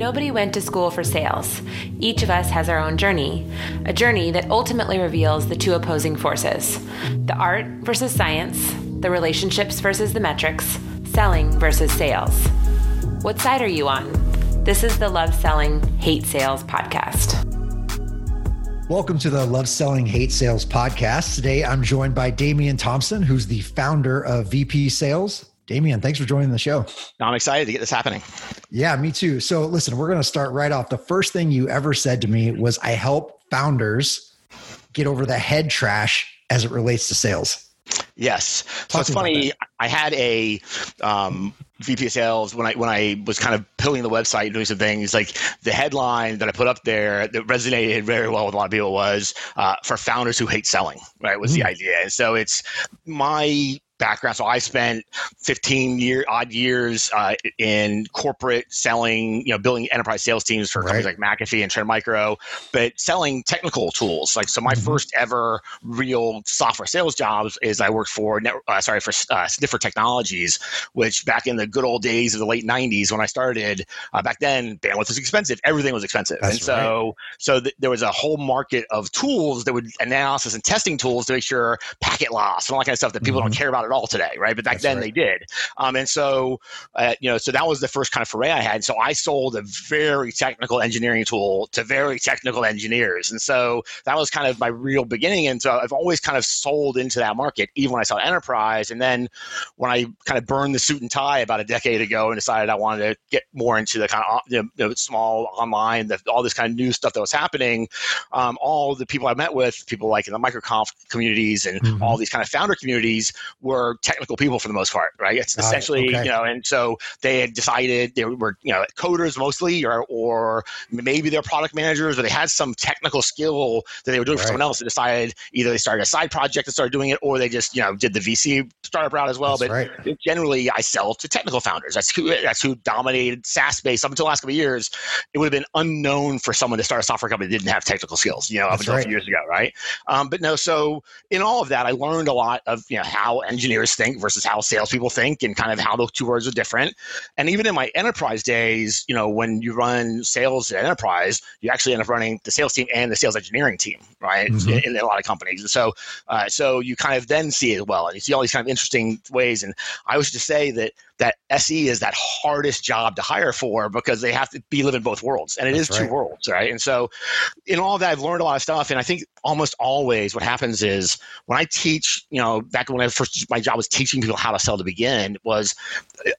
Nobody went to school for sales. Each of us has our own journey, a journey that ultimately reveals the two opposing forces the art versus science, the relationships versus the metrics, selling versus sales. What side are you on? This is the Love Selling, Hate Sales podcast. Welcome to the Love Selling Hate Sales podcast. Today I'm joined by Damian Thompson, who's the founder of VP Sales. Damian, thanks for joining the show. I'm excited to get this happening. Yeah, me too. So, listen, we're going to start right off. The first thing you ever said to me was, I help founders get over the head trash as it relates to sales. Yes. Talk so it's funny. I had a um, VP of sales when I when I was kind of pilling the website, doing some things. Like the headline that I put up there that resonated very well with a lot of people was uh, for founders who hate selling. Right, was mm. the idea. And so it's my background. So I spent 15 year odd years uh, in corporate selling, you know, building enterprise sales teams for right. companies like McAfee and Trend Micro, but selling technical tools. Like so, my mm-hmm. first ever real software sales jobs is I worked for uh, sorry for uh, Sniffer Technologies, which back in the good old days of the late 90s when I started, uh, back then bandwidth was expensive, everything was expensive, That's and so right. so th- there was a whole market of tools that would analysis and testing tools to make sure packet loss and all that kind of stuff that people mm-hmm. don't care about at all today, right? But back That's then right. they did. Um, and so, uh, you know, so that was the first kind of foray I had. So I sold a very technical engineering tool to very technical engineers. And so that was kind of my real beginning. And so I've always kind of sold into that market, even when I saw enterprise. And then when I kind of burned the suit and tie about a decade ago and decided I wanted to get more into the kind of you know, small online, the, all this kind of new stuff that was happening, um, all the people I met with, people like in the microconf communities and mm-hmm. all these kind of founder communities were were technical people for the most part, right? It's Got essentially, it. okay. you know, and so they had decided they were, you know, coders mostly, or, or maybe they're product managers, or they had some technical skill that they were doing right. for someone else. and decided either they started a side project and started doing it, or they just, you know, did the VC startup route as well. That's but right. generally, I sell to technical founders. That's who that's who dominated SaaS space up until the last couple of years. It would have been unknown for someone to start a software company that didn't have technical skills, you know, that's until right. a few years ago, right? Um, but no, so in all of that, I learned a lot of you know how engineers engineers think versus how salespeople think and kind of how those two words are different. And even in my enterprise days, you know, when you run sales at enterprise, you actually end up running the sales team and the sales engineering team, right? Mm-hmm. In, in, a lot of companies. And so, uh, so you kind of then see it well, and you see all these kind of interesting ways. And I was to say that that SE is that hardest job to hire for because they have to be living both worlds, and it That's is right. two worlds, right? And so, in all that, I've learned a lot of stuff, and I think almost always what happens is when I teach, you know, back when I first my job was teaching people how to sell to begin, was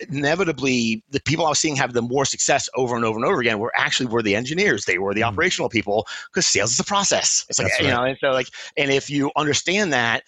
inevitably the people I was seeing have the more success over and over and over again were actually were the engineers, they were the mm. operational people because sales is a process. It's like That's you right. know, and so like, and if you understand that,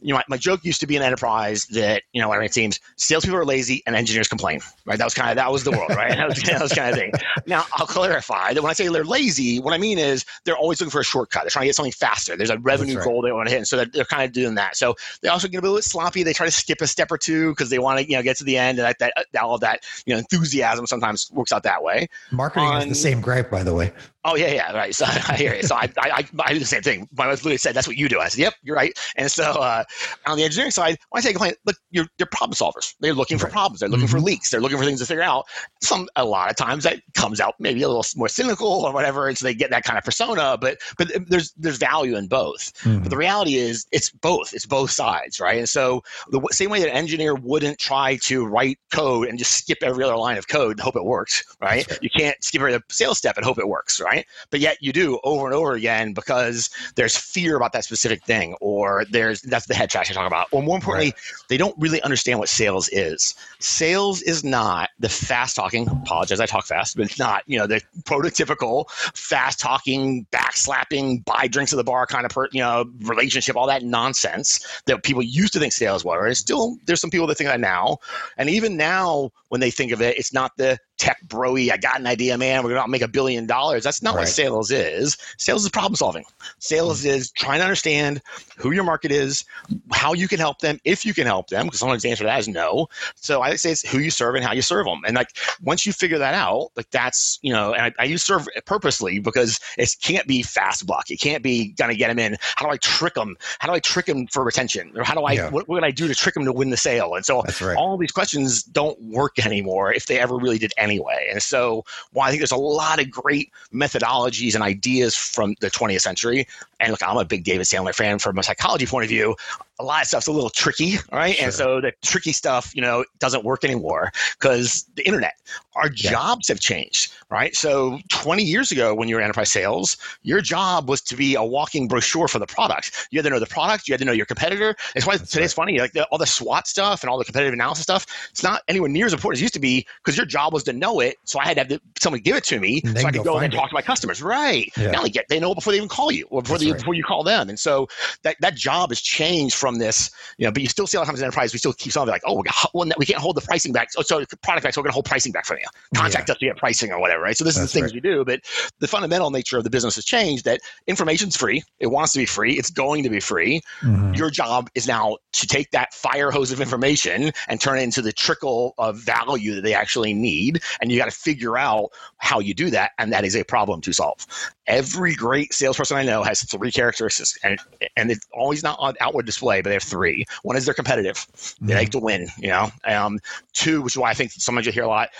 you know, my, my, joke used to be an enterprise that you know, I ran teams, salespeople are lazy and engineers complain, right? That was kind of that was the world, right? that, was, that was kind of thing. Now I'll clarify that when I say they're lazy, what I mean is they're always looking for a shortcut. They're trying to get something faster. There's a revenue right. goal they want to hit, and so they're, they're, kind of doing that. So they also get a little bit sloppy. They try to skip a step or two because they want to you know get to the end, and that, that, all of that you know enthusiasm sometimes works out that way. Marketing On, is the same gripe, by the way. Oh yeah, yeah, right. So I hear it. So I, I, I, do the same thing. My wife literally said, "That's what you do." I said, "Yep, you're right." And so uh, on the engineering side, when I say complaint, look, you're they're problem solvers. They're looking for problems. They're looking mm-hmm. for leaks. They're looking for things to figure out. Some a lot of times that comes out maybe a little more cynical or whatever, and so they get that kind of persona. But but there's there's value in both. Mm-hmm. But the reality is, it's both. It's both sides, right? And so the same way that an engineer wouldn't try to write code and just skip every other line of code and hope it works, right? right. You can't skip every sales step and hope it works, right? But yet you do over and over again because there's fear about that specific thing, or there's that's the head trash I talk about. Or more importantly, right. they don't really understand what sales is. Sales is not the fast talking. Apologize, I talk fast, but it's not you know the prototypical fast talking, backslapping, buy drinks at the bar kind of per, you know relationship, all that nonsense that people used to think sales were. And still, there's some people that think that now, and even now when they think of it, it's not the tech broy. I got an idea, man. We're going to make a billion dollars. That's not right. what sales is. Sales is problem solving. Sales mm-hmm. is trying to understand who your market is, how you can help them, if you can help them, because sometimes the answer to that is no. So I say it's who you serve and how you serve them. And like once you figure that out, like that's, you know, and I, I use serve purposely because it can't be fast block. It can't be going to get them in. How do I trick them? How do I trick them for retention? Or how do I, yeah. what, what can I do to trick them to win the sale? And so right. all these questions don't work anymore if they ever really did anything anyway. And so, while I think there's a lot of great methodologies and ideas from the 20th century, and look, I'm a big David Sandler fan from a psychology point of view. A lot of stuff's a little tricky, right? Sure. And so the tricky stuff, you know, doesn't work anymore because the internet. Our yeah. jobs have changed, right? So 20 years ago, when you were enterprise sales, your job was to be a walking brochure for the product. You had to know the product. You had to know your competitor. It's why That's today's right. funny. Like the, all the SWOT stuff and all the competitive analysis stuff. It's not anywhere near as important as it used to be because your job was to know it. So I had to have someone give it to me so I could go, and talk to my customers. Right. Yeah. Now they get they know before they even call you or before, they, right. before you call them. And so that, that job has changed from this, you know, but you still see a lot of times in enterprise, we still keep something like, oh, we, got, well, we can't hold the pricing back. So, so product back, so we're going to hold pricing back from you. Contact yeah. us to get pricing or whatever, right? So this That's is the things right. we do. But the fundamental nature of the business has changed that information's free. It wants to be free. It's going to be free. Mm-hmm. Your job is now to take that fire hose of information and turn it into the trickle of value that they actually need. And you got to figure out how you do that. And that is a problem to solve. Every great salesperson I know has three characteristics, and and it's always not on outward display, but they have three. One is they're competitive; they mm-hmm. like to win. You know, um, two, which is why I think sometimes you hear a lot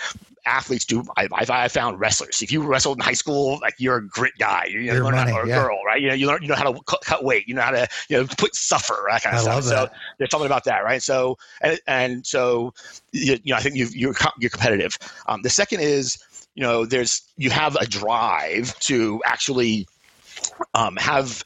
athletes do. I, I, found wrestlers. If you wrestled in high school, like you're a grit guy. You, you learn money, how to, yeah. girl, right? You know, you learn, you know how to cut, cut, weight. You know how to, you know, put suffer that kind of I stuff. So there's something about that, right? So and and so you, you know, I think you you're you're competitive. Um, the second is, you know, there's you have a drive to actually um, have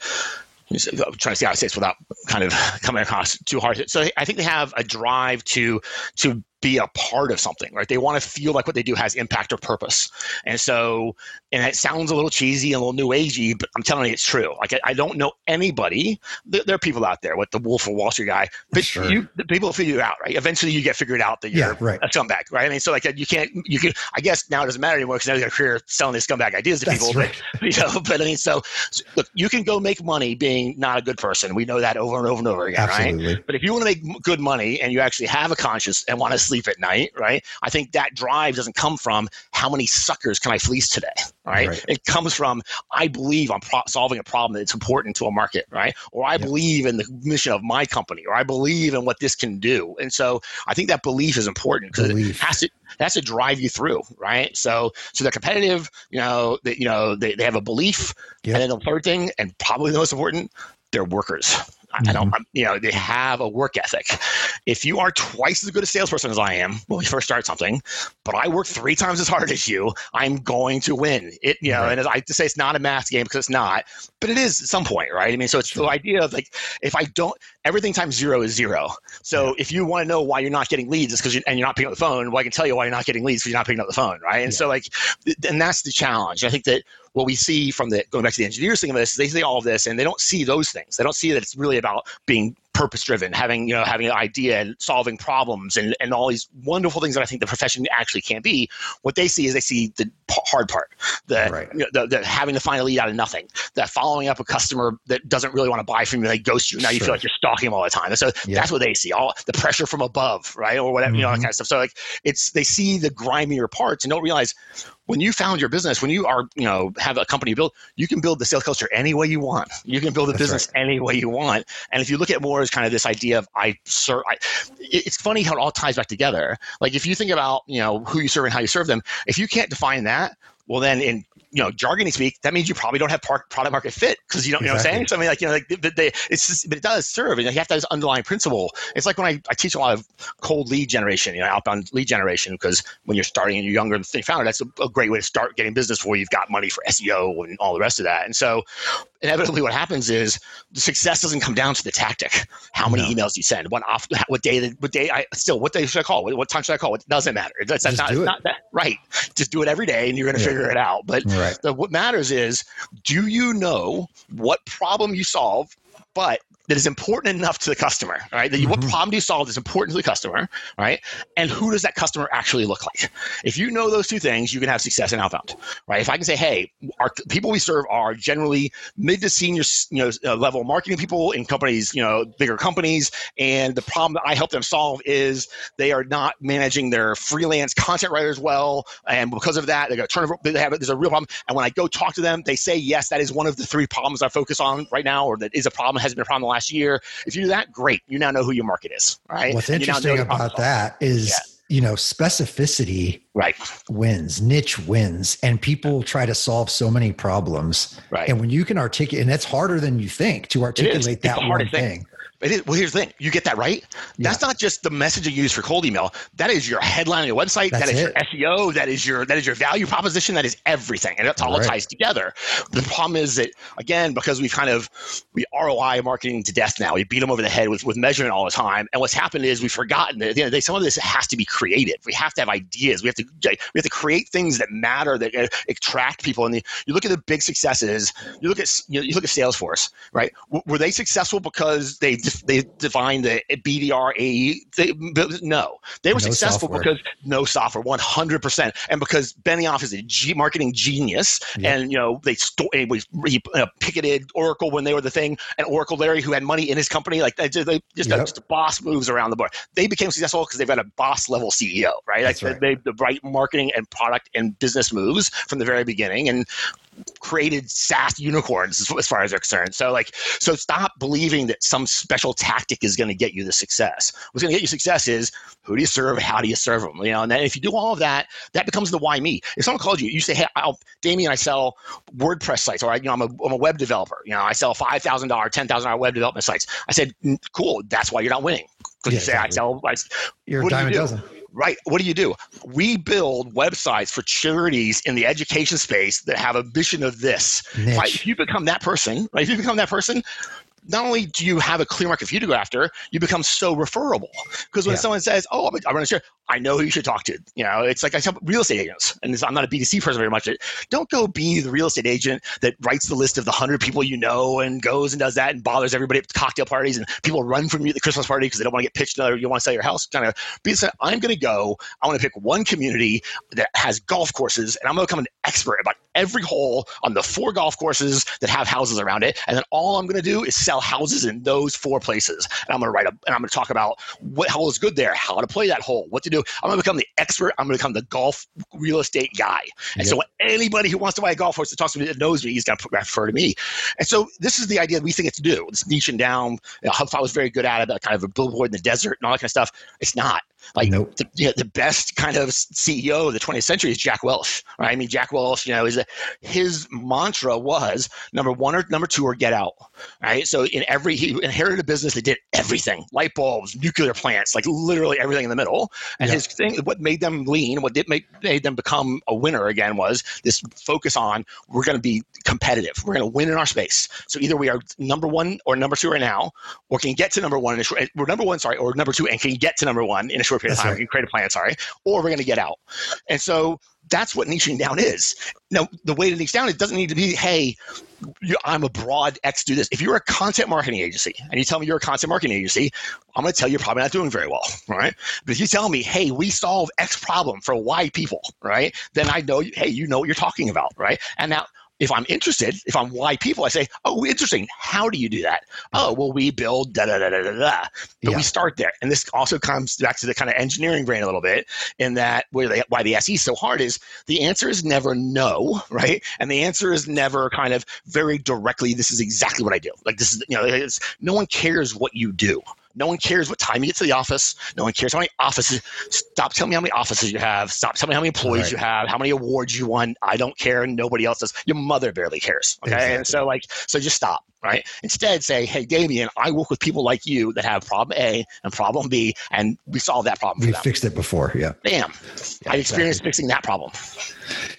I'm trying to see how I say this without kind of coming across too hard. So I think they have a drive to to be a part of something, right? They want to feel like what they do has impact or purpose. And so, and it sounds a little cheesy and a little new agey, but I'm telling you it's true. Like I, I don't know anybody. There, there, are people out there with the Wolf of Wall Street guy, but sure. you, the people figure it out, right? Eventually, you get figured out that you're yeah, right. a scumbag, right? I mean, so like you can't, you can. I guess now it doesn't matter anymore because now you got a career selling these scumbag ideas to That's people. Right. But you know, but I mean, so, so, look, you can go make money being not a good person. We know that over and over and over again, Absolutely. right? But if you want to make good money and you actually have a conscience and want to sleep at night, right? I think that drive doesn't come from how many suckers can I fleece today, right? right. It comes from I believe I'm pro- solving a problem that's important to a market, right? Or I believe in the mission of my company, or I believe in what this can do. And so I think that belief is important because it has to has to drive you through, right? So so they're competitive, you know, they, you know, they, they have a belief, yep. and then the third thing, and probably the most important, they're workers Mm-hmm. I don't, mm-hmm. you know, they have a work ethic. If you are twice as good a salesperson as I am when we first start something, but I work three times as hard as you, I'm going to win. It, you know, right. and I to say it's not a math game because it's not, but it is at some point, right? I mean, so it's sure. the idea of like, if I don't, everything times zero is zero. So yeah. if you want to know why you're not getting leads, it's because you, and you're not picking up the phone. Well, I can tell you why you're not getting leads because you're not picking up the phone, right? And yeah. so like, and that's the challenge. I think that what we see from the going back to the engineers thing of this, they see all of this and they don't see those things. They don't see that it's really about being purpose driven, having you know having an idea and solving problems and, and all these wonderful things that I think the profession actually can be. What they see is they see the hard part, the, right. you know, the, the, having to find a lead out of nothing, that following up a customer that doesn't really want to buy from you, they ghost you. Now you feel like you're stalking them all the time. And so yeah. that's what they see, all the pressure from above, right, or whatever, mm-hmm. you know, that mm-hmm. kind of stuff. So like it's they see the grimier parts and don't realize when you found your business, when you are, you know, have a company built, you can build the sales culture any way you want. You can build a business right. any way you want. And if you look at more as kind of this idea of I serve, I, it's funny how it all ties back together. Like if you think about, you know, who you serve and how you serve them, if you can't define that, well, then in you know, jargony speak, that means you probably don't have product market fit because you don't, you know what I'm saying? So I mean, like, you know, like they, they, it's just, but it does serve and you have to have this underlying principle. It's like when I, I teach a lot of cold lead generation, you know, outbound lead generation, because when you're starting and you're younger and the founder, that's a, a, great way to start getting business before you've got money for SEO and all the rest of that. And so inevitably what happens is the success doesn't come down to the tactic. How many no. emails you send, what off, what day, what day I still, what day should I call? What, what time should I call? It doesn't matter. That's, that's not, not that, right. Just do it every day and you're going to yeah. figure it out. But right. the, what matters is, do you know what problem you solve, but that is important enough to the customer, right? That you, mm-hmm. what problem do you solve is important to the customer, right? And who does that customer actually look like? If you know those two things, you can have success in outbound, right? If I can say, hey, our people we serve are generally mid to senior, you know, uh, level marketing people in companies, you know, bigger companies, and the problem that I help them solve is they are not managing their freelance content writers well, and because of that, they got turnover. They have there's a real problem. And when I go talk to them, they say, yes, that is one of the three problems I focus on right now, or that is a problem, has been a problem last year. If you do that, great. You now know who your market is, right? What's interesting about that is, yeah. you know, specificity right wins, niche wins, and people try to solve so many problems. Right. And when you can articulate, and it's harder than you think to articulate that one thing. thing. Is, well, here's the thing. You get that right. Yeah. That's not just the message you use for cold email. That is your headline on your website. That's that is it. your SEO. That is your that is your value proposition. That is everything, and that's all right. it ties together. The problem is that again, because we've kind of we ROI marketing to death now. We beat them over the head with with measurement all the time. And what's happened is we've forgotten that at the end of the day, some of this has to be creative. We have to have ideas. We have to we have to create things that matter that uh, attract people. And the, you look at the big successes. You look at you, know, you look at Salesforce, right? W- were they successful because they they defined the BDR AE. They, no, they were no successful software. because no software, one hundred percent, and because Benioff is a G marketing genius, yeah. and you know they sto- he, he uh, picketed Oracle when they were the thing, and Oracle Larry who had money in his company, like they, they just, yep. just boss moves around the board. They became successful because they've had a boss level CEO, right? Like right. they the right marketing and product and business moves from the very beginning, and created SaaS unicorns as far as they're concerned. So like, so stop believing that some special tactic is going to get you the success. What's going to get you success is who do you serve? How do you serve them? You know, and then if you do all of that, that becomes the why me. If someone called you, you say, hey, I'll, Damien, I sell WordPress sites, or I, you know, I'm a, I'm a web developer. You know, I sell five thousand dollar, ten thousand dollar web development sites. I said, cool. That's why you're not winning because yeah, you say exactly. I sell. I, you're a dime a dozen. Right. What do you do? We build websites for charities in the education space that have a vision of this. Right? If you become that person, right? If you become that person, not only do you have a clear market for you to go after, you become so referable. Because when yeah. someone says, "Oh, I'm going to share," I know who you should talk to. You know, it's like I tell real estate agents, and I'm not a B2C person very much. Don't go be the real estate agent that writes the list of the hundred people you know and goes and does that and bothers everybody at cocktail parties and people run from you at the Christmas party because they don't want to get pitched another. You want to sell your house. Kind of be said, I'm going to go. I want to pick one community that has golf courses, and I'm going to become an expert about every hole on the four golf courses that have houses around it, and then all I'm going to do is sell houses in those four places. And I'm going to write a, and I'm going to talk about what hole is good there, how to play that hole, what to do. I'm going to become the expert. I'm going to become the golf real estate guy. And yep. so anybody who wants to buy a golf course that talks to me that knows me, he's going to refer to me. And so this is the idea we think it's to do. It's niching down. You know, HubSpot was very good at it, that kind of a billboard in the desert and all that kind of stuff. It's not. Like nope. the, you know, the best kind of CEO of the 20th century is Jack Welch, right? I mean, Jack Welch, you know, is a, his mantra was number one or number two or get out, right? So in every he inherited a business that did everything, light bulbs, nuclear plants, like literally everything in the middle. And yeah. his thing, what made them lean, what did make made them become a winner again was this focus on we're going to be competitive, we're going to win in our space. So either we are number one or number two right now, or can get to number one in a short, we're number one, sorry, or number two and can get to number one in a short period That's of time. Right. We can create a plan, sorry, or we're going to get out. And so that's what niching down is. Now, the way to niche down, it doesn't need to be, hey, I'm a broad X, do this. If you're a content marketing agency and you tell me you're a content marketing agency, I'm going to tell you you're probably not doing very well, right? But if you tell me, hey, we solve X problem for Y people, right? Then I know, hey, you know what you're talking about, right? And now if I'm interested, if I'm why people, I say, oh, interesting. How do you do that? Hmm. Oh, well, we build da da da da da da. But yeah. we start there, and this also comes back to the kind of engineering brain a little bit. In that, where they, why the SE is so hard is the answer is never no, right? And the answer is never kind of very directly. This is exactly what I do. Like this is, you know, no one cares what you do. No one cares what time you get to the office. No one cares how many offices. Stop telling me how many offices you have. Stop telling me how many employees right. you have, how many awards you won. I don't care. Nobody else does. Your mother barely cares. Okay. Exactly. And so, like, so just stop right? Instead, say, hey, Damien, I work with people like you that have problem A and problem B, and we solved that problem. We fixed it before, yeah. Bam. Yeah, I experienced exactly. fixing that problem.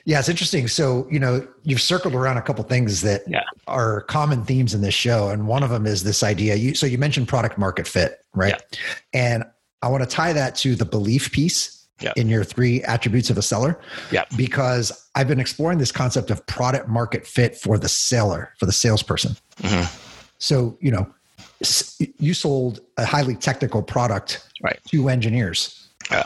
Yeah, it's interesting. So, you know, you've circled around a couple things that yeah. Are common themes in this show. And one of them is this idea. You so you mentioned product market fit, right? Yeah. And I want to tie that to the belief piece Yep. in your three attributes of a seller. Yeah. Because I've been exploring this concept of product market fit for the seller, for the salesperson. Mm-hmm. So, you know, you sold a highly technical product right. to engineers. Yeah.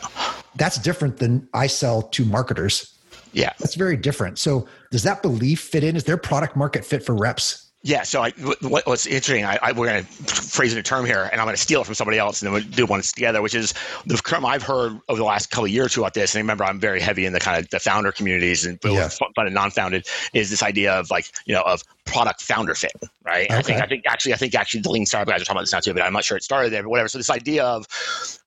That's different than I sell to marketers. Yeah. That's very different. So, does that belief fit in? Is there product market fit for reps? Yeah. So I, what, what's interesting, I, I, we're going to phrase in a term here, and I'm going to steal it from somebody else, and then we'll do one together, which is the term I've heard over the last couple of years or two about this. And remember, I'm very heavy in the kind of the founder communities and yeah. fun and non-founded is this idea of like you know of product founder fit, right? Okay. I think I think actually I think actually the lean startup guys are talking about this now too, but I'm not sure it started there, but whatever. So this idea of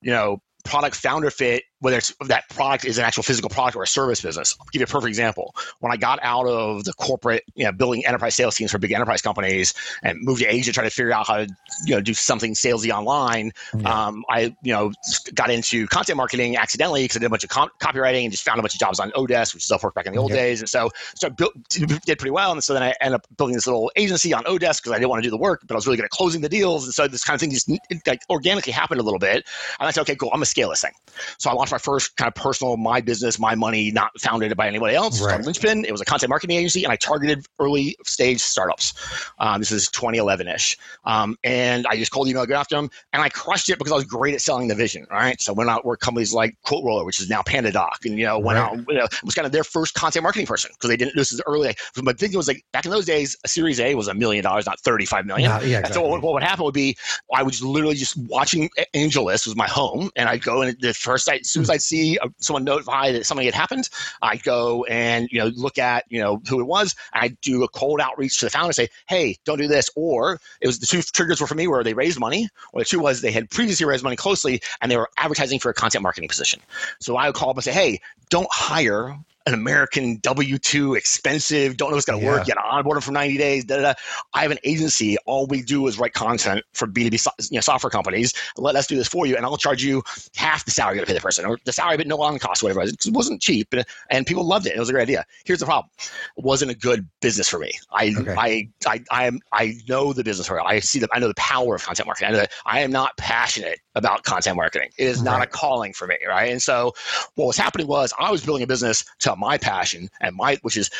you know product founder fit whether it's that product is an actual physical product or a service business. I'll give you a perfect example. When I got out of the corporate, you know, building enterprise sales teams for big enterprise companies and moved to Asia to try to figure out how to, you know, do something salesy online, yeah. um, I, you know, got into content marketing accidentally because I did a bunch of com- copywriting and just found a bunch of jobs on Odesk, which is Upwork back in the old yeah. days. And so, so I built, did pretty well. And so then I ended up building this little agency on Odesk because I didn't want to do the work, but I was really good at closing the deals. And so this kind of thing just like organically happened a little bit. And I said, okay, cool, I'm gonna scale this thing. So I launched my first kind of personal, my business, my money, not founded by anybody else. Right. Linchpin. It was a content marketing agency, and I targeted early stage startups. Um, this is 2011 ish, um, and I just cold email go after them, and I crushed it because I was great at selling the vision. Right, so went out work companies like Quote Roller, which is now PandaDoc, and you know went right. out you know, was kind of their first content marketing person because they didn't. This is early. My thinking was like back in those days, a Series A was a million dollars, not 35 million. Yeah, yeah, exactly. So what, what, would happen would be I was literally just watching AngelList was my home, and I'd go and the first as soon as I'd see uh, someone notify that something had happened, I'd go and you know look at you know who it was. I'd do a cold outreach to the founder, and say, "Hey, don't do this." Or it was the two triggers were for me where they raised money, or the two was they had previously raised money closely and they were advertising for a content marketing position. So I would call them and say, "Hey, don't hire an American W two expensive, don't know it's going to yeah. work, get on board for 90 days. Da, da, da. I have an agency. All we do is write content for B2B so, you know, software companies. Let us do this for you, and I'll charge you half the salary to pay the person, or the salary, but no on cost, whatever it was. It wasn't cheap, and, and people loved it. It was a great idea. Here's the problem it wasn't a good business for me. I, okay. I, I, I, am, I know the business for I see the, I know the power of content marketing. I, know that I am not passionate about content marketing. It is not right. a calling for me, right? And so what was happening was I was building a business to my passion and my, which is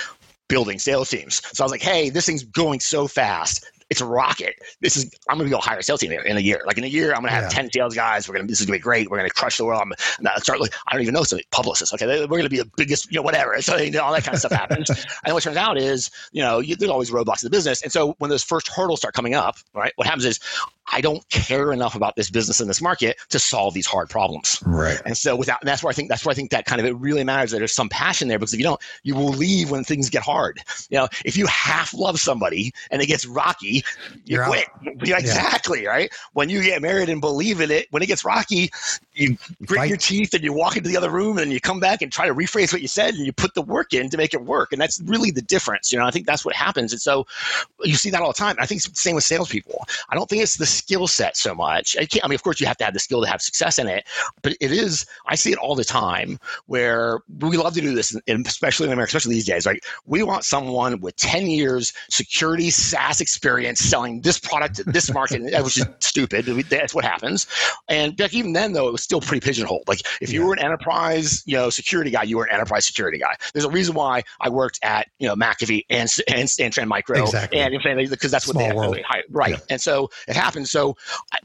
building sales teams. So I was like, hey, this thing's going so fast it's a rocket. This is I'm gonna to hire a sales team in a year. Like in a year, I'm gonna have yeah. ten sales guys. We're gonna this is gonna be great. We're gonna crush the world. I'm gonna start. Like, I don't even know some publicists. Okay, we're gonna be the biggest. You know, whatever. So you know, all that kind of stuff happens. and what turns out is, you know, you, there's always roadblocks in the business. And so when those first hurdles start coming up, right, what happens is I don't care enough about this business in this market to solve these hard problems. Right. And so without, and that's where I think that's where I think that kind of it really matters that there's some passion there because if you don't, you will leave when things get hard. You know, if you half love somebody and it gets rocky, you You're quit. Yeah, exactly. Right. When you get married and believe in it, when it gets rocky, you grit your teeth and you walk into the other room and you come back and try to rephrase what you said and you put the work in to make it work. And that's really the difference. You know, I think that's what happens. And so you see that all the time. I think it's the same with salespeople. I don't think it's the skill set so much. I, I mean, of course, you have to have the skill to have success in it, but it is. I see it all the time where we love to do this, and especially in America, especially these days. Right, we want someone with ten years security SaaS experience selling this product, this market, which is stupid. That's what happens. And like, even then, though, it was still pretty pigeonholed. Like if you were an enterprise, you know, security guy, you were an enterprise security guy. There's a reason why I worked at you know McAfee and and, and Trend Micro exactly. and because that's what Small they world. hired. Right, yeah. and so it happens. So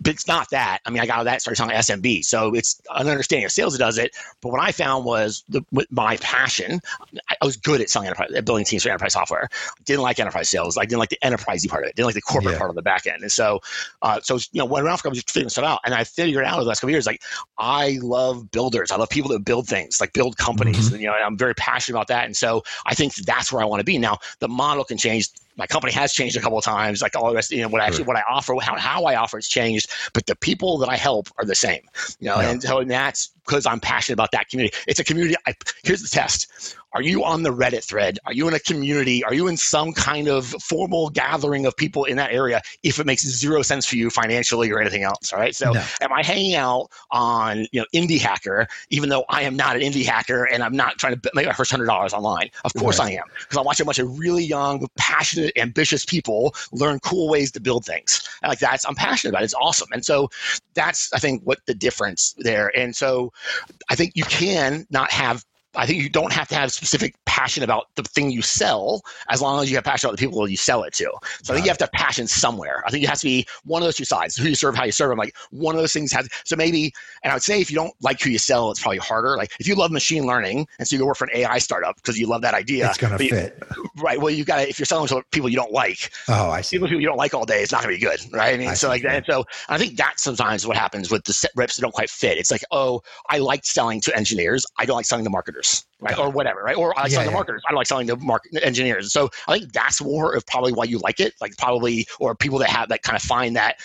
but it's not that. I mean, I got out of that, started selling SMB. So it's an understanding of sales that does it. But what I found was the, my passion. I was good at selling enterprise, at building teams for enterprise software. Didn't like enterprise sales. I didn't like the enterprisey part of it. Didn't like the corporate yeah. part of the back end. And so, uh, so you know, when Ralph, I was just figuring stuff out, and I figured out over the last couple years, like I love builders. I love people that build things, like build companies. Mm-hmm. And, you know, I'm very passionate about that. And so I think that's where I want to be. Now, the model can change my company has changed a couple of times. Like all the rest, you know, what I actually what I offer, how, how I offer, it's changed, but the people that I help are the same. You know, yeah. and so and that's because I'm passionate about that community. It's a community. I, here's the test: Are you on the Reddit thread? Are you in a community? Are you in some kind of formal gathering of people in that area? If it makes zero sense for you financially or anything else, all right. So, no. am I hanging out on you know Indie Hacker, even though I am not an indie hacker and I'm not trying to make my first hundred dollars online? Of course right. I am, because I'm watching a bunch of really young, passionate, ambitious people learn cool ways to build things. Like that's I'm passionate about. It. It's awesome, and so that's I think what the difference there. And so I think you can not have I think you don't have to have specific passion about the thing you sell as long as you have passion about the people you sell it to. So I think you have to have passion somewhere. I think it has to be one of those two sides. Who you serve, how you serve them. Like one of those things has. So maybe, and I would say if you don't like who you sell, it's probably harder. Like if you love machine learning and so you go work for an AI startup because you love that idea, it's going to fit. right. Well, you got to if you're selling to people you don't like. Oh, I see. People, people you don't like all day, it's not going to be good, right? I mean, I so like that. So I think that's sometimes what happens with the reps that don't quite fit. It's like, oh, I like selling to engineers. I don't like selling to marketers coders, right, or whatever, right? Or I like yeah, selling yeah. the marketers. I don't like selling the market engineers. So I think that's more of probably why you like it, like probably or people that have that kind of find that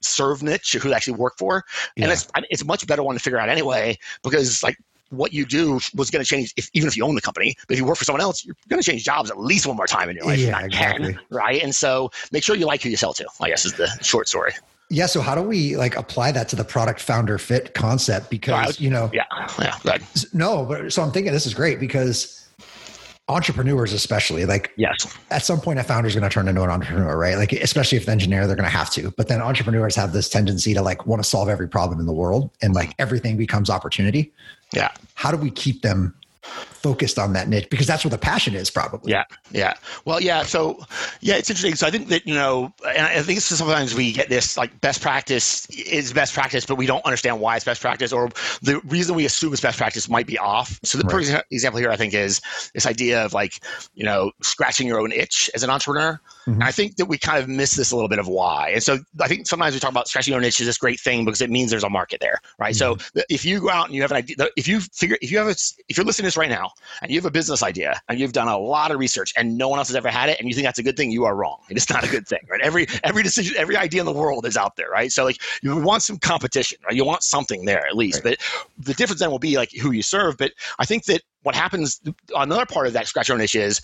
serve niche who actually work for, yeah. and it's it's a much better one to figure out anyway because like what you do was going to change if, even if you own the company. But if you work for someone else, you're going to change jobs at least one more time in your life, yeah, exactly. 10, right? And so make sure you like who you sell to, I guess is the short story. Yeah. So how do we like apply that to the product founder fit concept? Because, you know, yeah, yeah. No, but so I'm thinking this is great because entrepreneurs especially like yes at some point a founder is going to turn into an entrepreneur right like especially if the engineer they're going to have to but then entrepreneurs have this tendency to like want to solve every problem in the world and like everything becomes opportunity yeah how do we keep them focused on that niche because that's where the passion is probably. Yeah. Yeah. Well, yeah. So yeah, it's interesting. So I think that, you know, and I think sometimes we get this like best practice is best practice, but we don't understand why it's best practice or the reason we assume it's best practice might be off. So the right. perfect example here, I think is this idea of like, you know, scratching your own itch as an entrepreneur. Mm-hmm. I think that we kind of miss this a little bit of why. And so I think sometimes we talk about scratching your itch is this great thing because it means there's a market there. Right. Mm-hmm. So if you go out and you have an idea, if you figure, if you have a, if you're listening to this right now and you have a business idea and you've done a lot of research and no one else has ever had it and you think that's a good thing, you are wrong. It's not a good thing, right? Every every decision, every idea in the world is out there, right? So like you want some competition, right? You want something there at least. Right. But the difference then will be like who you serve. But I think that what happens another part of that scratch your own itch is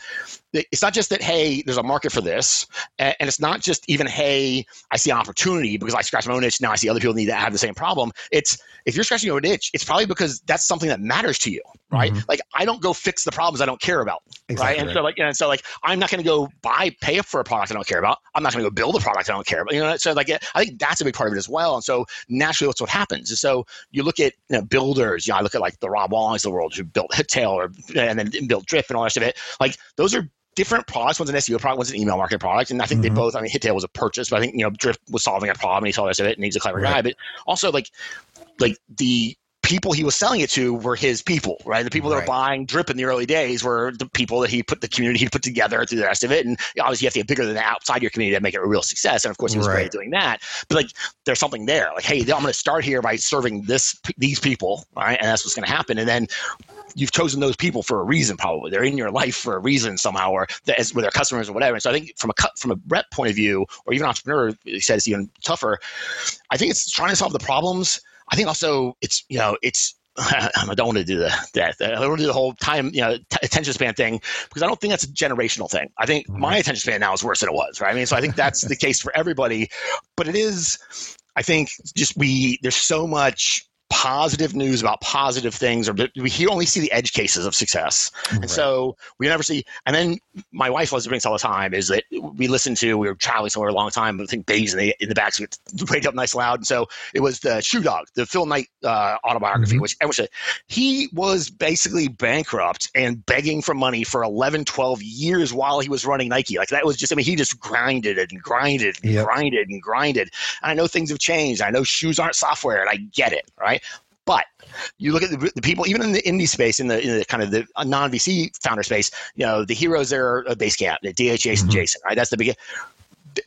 it's not just that hey there's a market for this and it's not just even hey i see an opportunity because i scratch my own itch now i see other people need to have the same problem. It's if you're scratching your own itch it's probably because that's something that matters to you right mm-hmm. like i don't go fix the problems i don't care about exactly right and so like and so like i'm not going to go buy pay for a product i don't care about i'm not going to go build a product i don't care about you know so like i think that's a big part of it as well and so naturally that's what happens and so you look at you know, builders you know i look at like the rob wallings of the world who built hittail or and then build Drip and all that rest of it. Like those are different products. One's an SEO product, one's an email marketing product. And I think mm-hmm. they both, I mean, Hittail was a purchase, but I think, you know, Drip was solving a problem and he saw the rest of it and he's a clever right. guy. But also like like the people he was selling it to were his people, right? The people that right. were buying Drip in the early days were the people that he put the community he put together through the rest of it. And obviously, you have to get bigger than that outside your community to make it a real success. And of course, he was right. great at doing that. But like, there's something there. Like, hey, I'm going to start here by serving this these people, right? And that's what's going to happen. And then you've chosen those people for a reason. Probably they're in your life for a reason somehow, or as with their customers or whatever. And so I think from a from a rep point of view, or even entrepreneur, he says it's even tougher. I think it's trying to solve the problems. I think also it's you know it's I don't want to do the, that. I don't want to do the whole time, you know, t- attention span thing because I don't think that's a generational thing. I think mm-hmm. my attention span now is worse than it was, right? I mean, so I think that's the case for everybody, but it is, I think, just we, there's so much positive news about positive things, or we only see the edge cases of success. Right. And so we never see. And then my wife loves to bring this all the time is that we listened to, we were traveling somewhere a long time, I think babies in the, in the back, so we played up nice loud. And so it was the Shoe Dog, the Phil Knight uh, autobiography, mm-hmm. which I he was basically bankrupt and begging for money for 11, 12 years while he was running Nike. Like that was just, I mean, he just grinded and grinded and yep. grinded and grinded. And I know things have changed. I know shoes aren't software and I get it, right? But you look at the, the, people, even in the indie space, in the, in the kind of the non VC founder space, you know, the heroes there are Basecamp, the DHH mm-hmm. and Jason, right? That's the beginning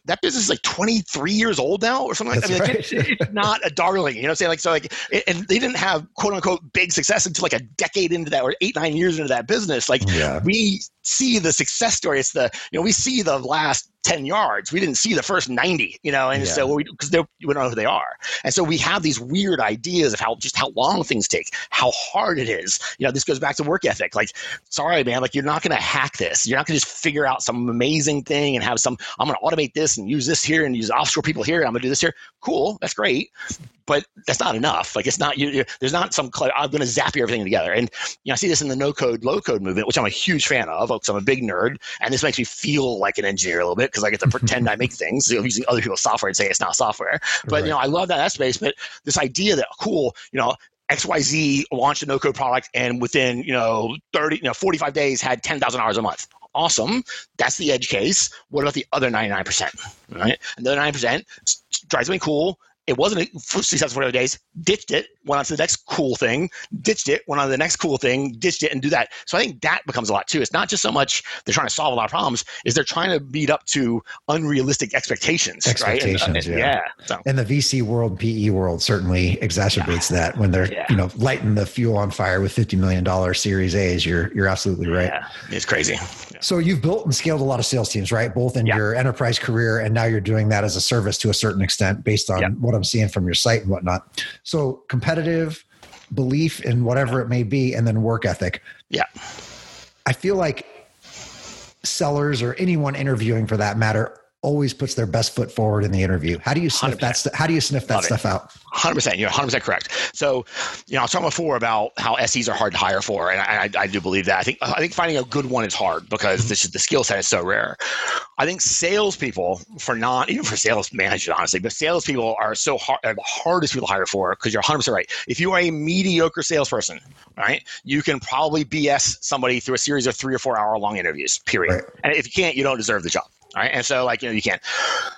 that business is like 23 years old now or something like that. I mean, right. like, it, it's not a darling, you know what I'm saying? Like, so like, and they didn't have quote unquote big success until like a decade into that or eight, nine years into that business. Like yeah. we see the success story. It's the, you know, we see the last 10 yards. We didn't see the first 90, you know, and yeah. so because we, we don't know who they are. And so we have these weird ideas of how just how long things take, how hard it is. You know, this goes back to work ethic. Like, sorry, man, like you're not going to hack this. You're not going to just figure out some amazing thing and have some, I'm going to automate this and use this here and use offshore people here. And I'm going to do this here. Cool. That's great but that's not enough. Like it's not you. There's not some. I'm going to zap everything together. And you know, I see this in the no code, low code movement, which I'm a huge fan of. Because I'm a big nerd, and this makes me feel like an engineer a little bit because I get to pretend I make things you know, using other people's software and say it's not software. But right. you know, I love that, space. But this idea that cool, you know, XYZ launched a no code product and within, you know, 30, you know, 45 days had 10,000 hours a month. Awesome. That's the edge case. What about the other 99%? Right. And the other 9% drives me cool it wasn't successful for the days, ditched it, went on to the next cool thing, ditched it, went on to the next cool thing, ditched it, and do that. So I think that becomes a lot too. It's not just so much they're trying to solve a lot of problems, is they're trying to meet up to unrealistic expectations. Expectations, right? and, uh, yeah. yeah so. And the VC world, PE world certainly exacerbates yeah. that when they're yeah. you know lighting the fuel on fire with fifty million dollar Series A's. You're you're absolutely right. Yeah, it's crazy. So you've built and scaled a lot of sales teams, right? Both in your enterprise career and now you're doing that as a service to a certain extent based on what I'm seeing from your site and whatnot. So competitive belief in whatever it may be, and then work ethic. Yeah. I feel like sellers or anyone interviewing for that matter always puts their best foot forward in the interview. How do you sniff 100%. that? St- how do you sniff that Love stuff it. out? Hundred percent. You're hundred percent correct. So, you know, I was talking before about how SEs are hard to hire for, and I, I, I do believe that. I think I think finding a good one is hard because this is, the skill set is so rare. I think salespeople for not even for sales managers, honestly, but salespeople are so hard, are the hardest people to hire for because you're hundred percent right. If you are a mediocre salesperson, right, you can probably BS somebody through a series of three or four hour long interviews. Period. Right. And if you can't, you don't deserve the job. Right. And so, like, you know, you can't.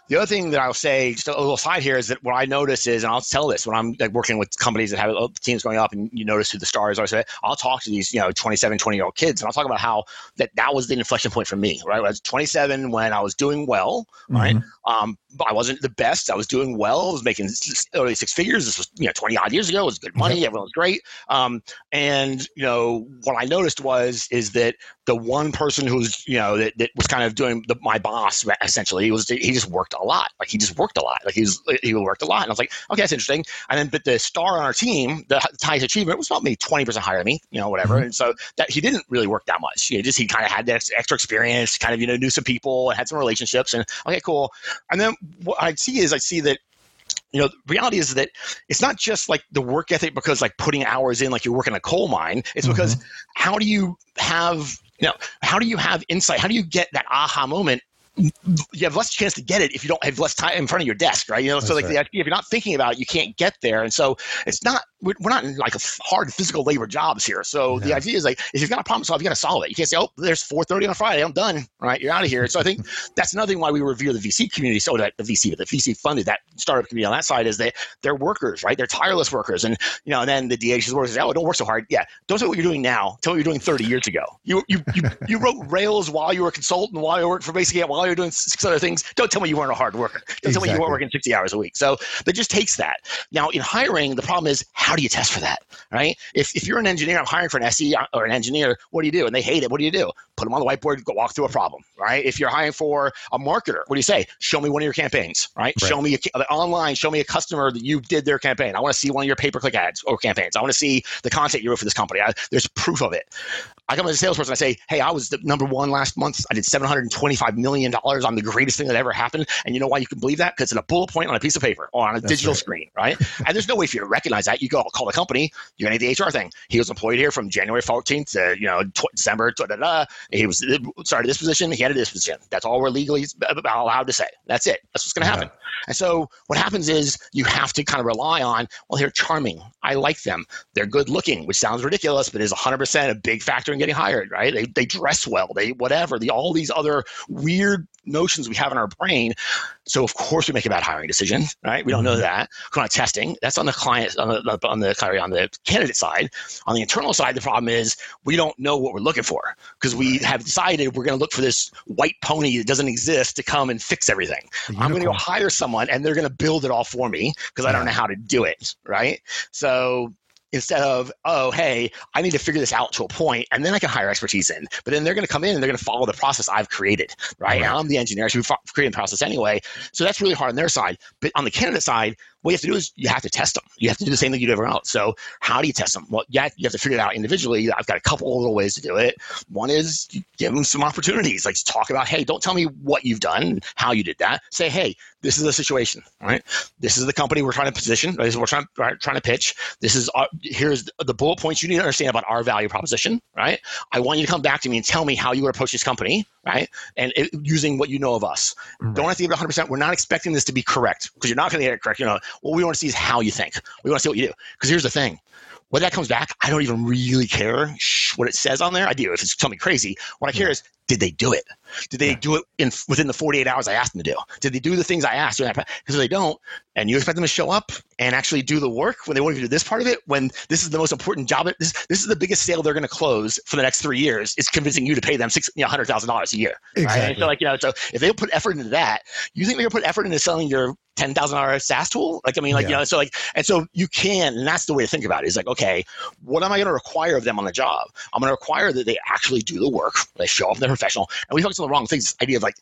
The other thing that I'll say, just a little side here, is that what I notice is, and I'll tell this when I'm like working with companies that have uh, teams going up and you notice who the stars are. So I'll talk to these, you know, 27, 20 year old kids and I'll talk about how that that was the inflection point for me, right? I was 27 when I was doing well, right? Mm-hmm. Um, I wasn't the best. I was doing well. I was making early six figures. This was, you know, 20 odd years ago. It was good money. Everyone was great. Um, and, you know, what I noticed was, is that the one person who's, you know, that, that was kind of doing the, my boss essentially, he was, he just worked a lot. Like he just worked a lot. Like he was, he worked a lot. And I was like, okay, that's interesting. And then, but the star on our team, the, highest achievement was about maybe 20% higher than me, you know, whatever. Mm-hmm. And so that he didn't really work that much. You know, just, he kind of had that extra experience, kind of, you know, knew some people and had some relationships and okay, cool. And then what I see is I see that you know, the reality is that it's not just like the work ethic because like putting hours in like you're working a coal mine. It's mm-hmm. because how do you have you know how do you have insight? How do you get that aha moment you have less chance to get it if you don't have less time in front of your desk, right? You know, That's so like right. the idea, if you're not thinking about it, you can't get there. And so it's not, we're not in like a hard physical labor jobs here. So the idea is like, if you've got a problem solve, you got to solve it. You can't say, oh, there's 4.30 on a Friday, I'm done, right? You're out of here. So I think that's another thing why we revere the VC community. So that the VC, the VC funded that startup community on that side is that they're workers, right? They're tireless workers. And, you know, and then the DH is workers, oh, don't work so hard. Yeah. Don't say what you're doing now. Tell what you're doing 30 years ago. You, you, you, you wrote Rails while you were a consultant, while you worked for Basic, while you're doing six other things things. Don't tell me you weren't a hard worker. Don't exactly. tell me you weren't working 60 hours a week. So that just takes that. Now, in hiring, the problem is how do you test for that, right? If, if you're an engineer, I'm hiring for an SE or an engineer, what do you do? And they hate it. What do you do? Put them on the whiteboard, go walk through a problem, right? If you're hiring for a marketer, what do you say? Show me one of your campaigns, right? right. Show me a, uh, online, show me a customer that you did their campaign. I want to see one of your pay-per-click ads or campaigns. I want to see the content you wrote for this company. I, there's proof of it. I come as a salesperson, I say, hey, I was the number one last month. I did $725 million. I'm the greatest thing that ever happened. And you know why you can believe that? Because it's a bullet point on a piece of paper or on a That's digital right. screen, right? and there's no way for you to recognize that. You go call the company, you're going to the HR thing. He was employed here from January 14th to, you know, tw- December, da, da, da. He was started this position, he had this position. That's all we're legally allowed to say. That's it. That's what's going to happen. And so what happens is you have to kind of rely on, well, they're charming. I like them. They're good looking, which sounds ridiculous, but is 100% a big factor in getting hired, right? They, they dress well, they whatever, the, all these other weird notions we have in our brain. So of course we make a bad hiring decision, right? We don't know mm-hmm. that. We're not testing. That's on the client on the on the sorry, on the candidate side. On the internal side, the problem is we don't know what we're looking for because we have decided we're going to look for this white pony that doesn't exist to come and fix everything. I'm going to go hire someone and they're going to build it all for me because I don't know how to do it, right? So instead of oh hey i need to figure this out to a point and then i can hire expertise in. But then they're going to come in and they're going to follow the process i've created right, right. i'm the engineer so we've created the process anyway. So that's really hard on their side. But on the candidate side what you have to do is you have to test them. You have to do the same thing you do everywhere else. So how do you test them? Well, yeah, you have to figure it out individually. I've got a couple of little ways to do it. One is give them some opportunities, like talk about, hey, don't tell me what you've done, how you did that. Say, hey, this is the situation, right? This is the company we're trying to position. This is what we're trying, trying to pitch. This is our, here's the bullet points you need to understand about our value proposition, right? I want you to come back to me and tell me how you would approach this company, right? And it, using what you know of us. Right. Don't have to give it 100%. We're not expecting this to be correct because you're not going to get it correct. You know, what we want to see is how you think. We want to see what you do. Because here's the thing Whether that comes back, I don't even really care what it says on there. I do if it's something crazy. What I care yeah. is did they do it? Did they yeah. do it in within the 48 hours I asked them to do? Did they do the things I asked? Because if they don't, and you expect them to show up and actually do the work when they want to do this part of it, when this is the most important job, this, this is the biggest sale they're going to close for the next three years, is convincing you to pay them six, you know, hundred thousand dollars a year. Exactly. Right? So like you know, so if they put effort into that, you think they're going to put effort into selling your ten thousand dollar SaaS tool? Like I mean, like yeah. you know, so like, and so you can, and that's the way to think about it. Is like, okay, what am I going to require of them on the job? I'm going to require that they actually do the work, they show up, they're professional, and we focus on the wrong things. This idea of like,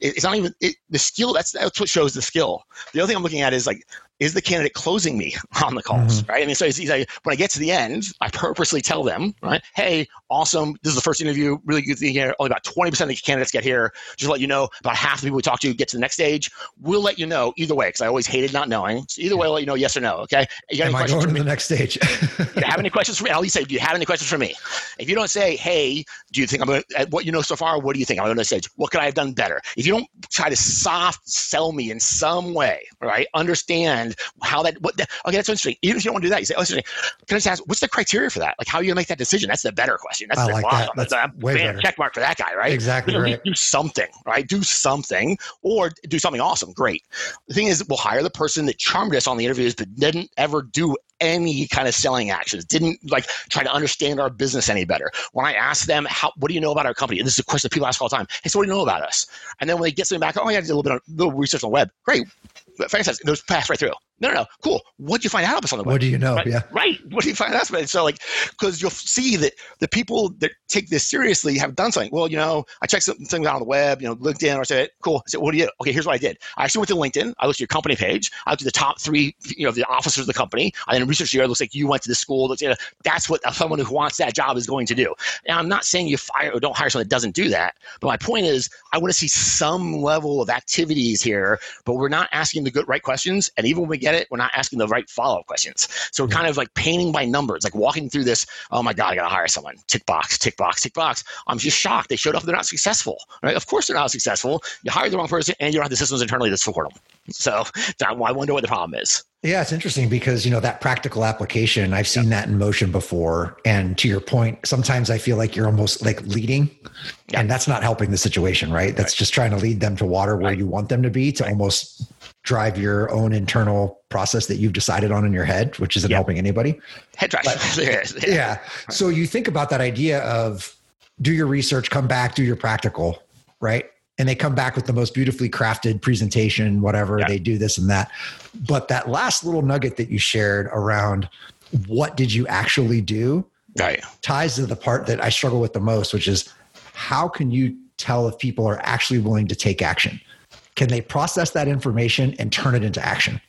it's not even it, the skill. That's that's what shows the skill. The other thing I'm looking at is like is the candidate closing me on the calls, mm-hmm. right? I mean, so it's, it's like, when I get to the end, I purposely tell them, right, hey, awesome, this is the first interview, really good thing here. Only about 20% of the candidates get here. Just to let you know, about half the people we talk to get to the next stage. We'll let you know either way, because I always hated not knowing. So either way, I'll let you know yes or no, okay? You got Am any questions I going to the next stage? you have any questions for me? I'll say, do you have any questions for me? If you don't say, hey, do you think I'm going to, what you know so far, what do you think I'm going to say? What could I have done better? If you don't try to soft sell me in some way, right, understand how that, what the, okay, that's interesting. Even if you don't want to do that, you say, oh, interesting. Can I just ask, what's the criteria for that? Like, how are you gonna make that decision? That's the better question. That's I the like that. That's a way better. check mark for that guy, right? Exactly. You know, right. Do something, right? Do something, or do something awesome. Great. The thing is, we'll hire the person that charmed us on the interviews, but didn't ever do any kind of selling actions didn't like try to understand our business any better. When i ask them how what do you know about our company? And this is a question that people ask all the time. Hey so what do you know about us? And then when they get something back oh yeah i did a little bit of little research on the web. Great. Fantastic. Those pass right through no, no, no. Cool. What do you find out about something? What do you know? Right? Yeah. Right. What do you find out about it? So, like, because you'll see that the people that take this seriously have done something. Well, you know, I checked something out on the web, you know, LinkedIn, or I said, cool. I said, what do you? Okay, here's what I did. I actually went to LinkedIn. I looked at your company page. I looked at the top three, you know, the officers of the company. I then researched here. It looks like you went to the school. Looks, you know, that's what uh, someone who wants that job is going to do. Now, I'm not saying you fire or don't hire someone that doesn't do that. But my point is, I want to see some level of activities here. But we're not asking the good right questions. And even when we get it, we're not asking the the right follow up questions. So we're kind of like painting by numbers, like walking through this. Oh my God, I got to hire someone. Tick box, tick box, tick box. I'm just shocked. They showed up. They're not successful. Right? Of course they're not successful. You hired the wrong person, and you don't have the systems internally to support them. So I wonder what the problem is. Yeah, it's interesting because you know that practical application. I've seen that in motion before, and to your point, sometimes I feel like you're almost like leading, and that's not helping the situation, right? That's right. just trying to lead them to water where right. you want them to be to right. almost drive your own internal process that you've decided on in your head, which isn't helping anybody. Head trash. But, yeah. So you think about that idea of do your research, come back, do your practical, right? And they come back with the most beautifully crafted presentation, whatever, yeah. they do this and that. But that last little nugget that you shared around what did you actually do oh, right. ties to the part that I struggle with the most, which is how can you tell if people are actually willing to take action? Can they process that information and turn it into action?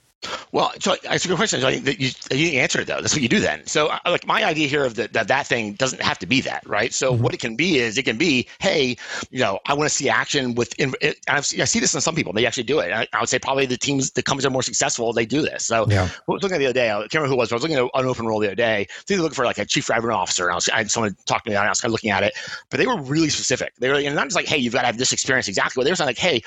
Well, so that's a good question. So you, you answered it though. That's what you do then. So, like my idea here of the, that that thing doesn't have to be that, right? So, mm-hmm. what it can be is it can be, hey, you know, I want to see action with. It, I see this in some people. They actually do it. I, I, would say probably the teams, the companies are more successful. They do this. So, yeah. I was looking at the other day. I can't remember who it was. But I was looking at an open role the other day. They were looking for like a chief revenue officer. And I was, I had someone talk to me. And I was kind of looking at it, but they were really specific. They were and not just like, hey, you've got to have this experience exactly. What they were saying like, hey,